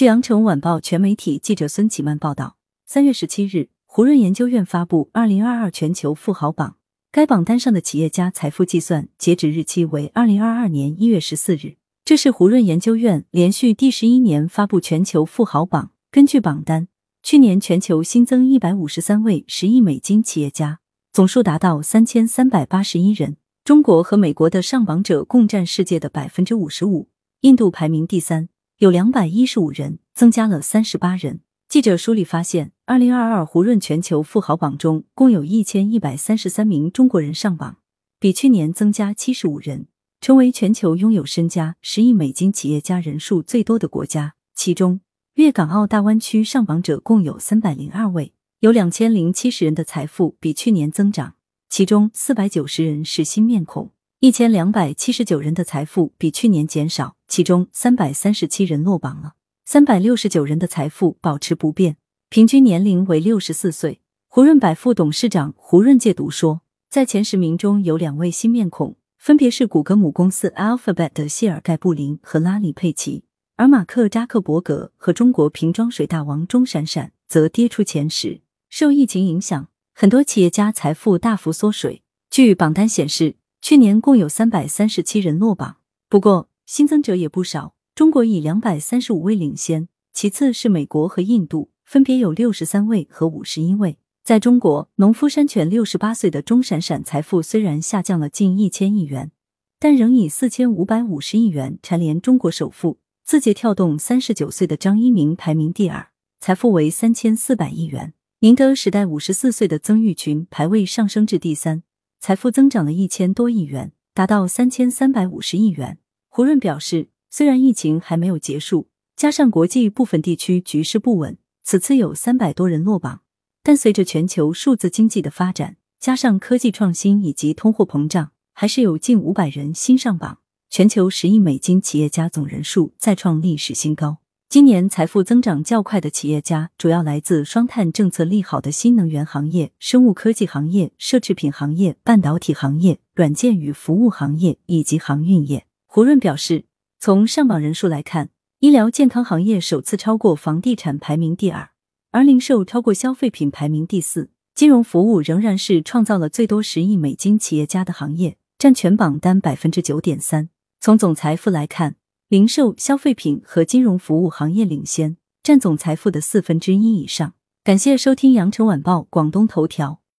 据羊城晚报全媒体记者孙启曼报道，三月十七日，胡润研究院发布二零二二全球富豪榜，该榜单上的企业家财富计算截止日期为二零二二年一月十四日，这是胡润研究院连续第十一年发布全球富豪榜。根据榜单，去年全球新增一百五十三位十亿美金企业家，总数达到三千三百八十一人。中国和美国的上榜者共占世界的百分之五十五，印度排名第三。有两百一十五人，增加了三十八人。记者梳理发现，二零二二胡润全球富豪榜中，共有一千一百三十三名中国人上榜，比去年增加七十五人，成为全球拥有身家十亿美金企业家人数最多的国家。其中，粤港澳大湾区上榜者共有三百零二位，有两千零七十人的财富比去年增长，其中四百九十人是新面孔。一千两百七十九人的财富比去年减少，其中三百三十七人落榜了，三百六十九人的财富保持不变，平均年龄为六十四岁。胡润百富董事长胡润戒毒说，在前十名中有两位新面孔，分别是谷歌母公司 Alphabet 的谢尔盖布林和拉里佩奇，而马克扎克伯格和中国瓶装水大王钟闪闪则跌出前十。受疫情影响，很多企业家财富大幅缩水。据榜单显示。去年共有三百三十七人落榜，不过新增者也不少。中国以两百三十五位领先，其次是美国和印度，分别有六十三位和五十一位。在中国，农夫山泉六十八岁的钟闪闪财富虽然下降了近一千亿元，但仍以四千五百五十亿元蝉联中国首富。字节跳动三十九岁的张一鸣排名第二，财富为三千四百亿元。宁德时代五十四岁的曾毓群排位上升至第三。财富增长了一千多亿元，达到三千三百五十亿元。胡润表示，虽然疫情还没有结束，加上国际部分地区局势不稳，此次有三百多人落榜，但随着全球数字经济的发展，加上科技创新以及通货膨胀，还是有近五百人新上榜。全球十亿美金企业家总人数再创历史新高。今年财富增长较快的企业家，主要来自双碳政策利好的新能源行业、生物科技行业、奢侈品行业、半导体行业、软件与服务行业以及航运业。胡润表示，从上榜人数来看，医疗健康行业首次超过房地产排名第二，而零售超过消费品排名第四，金融服务仍然是创造了最多十亿美金企业家的行业，占全榜单百分之九点三。从总财富来看。零售、消费品和金融服务行业领先，占总财富的四分之一以上。感谢收听羊城晚报广东头条。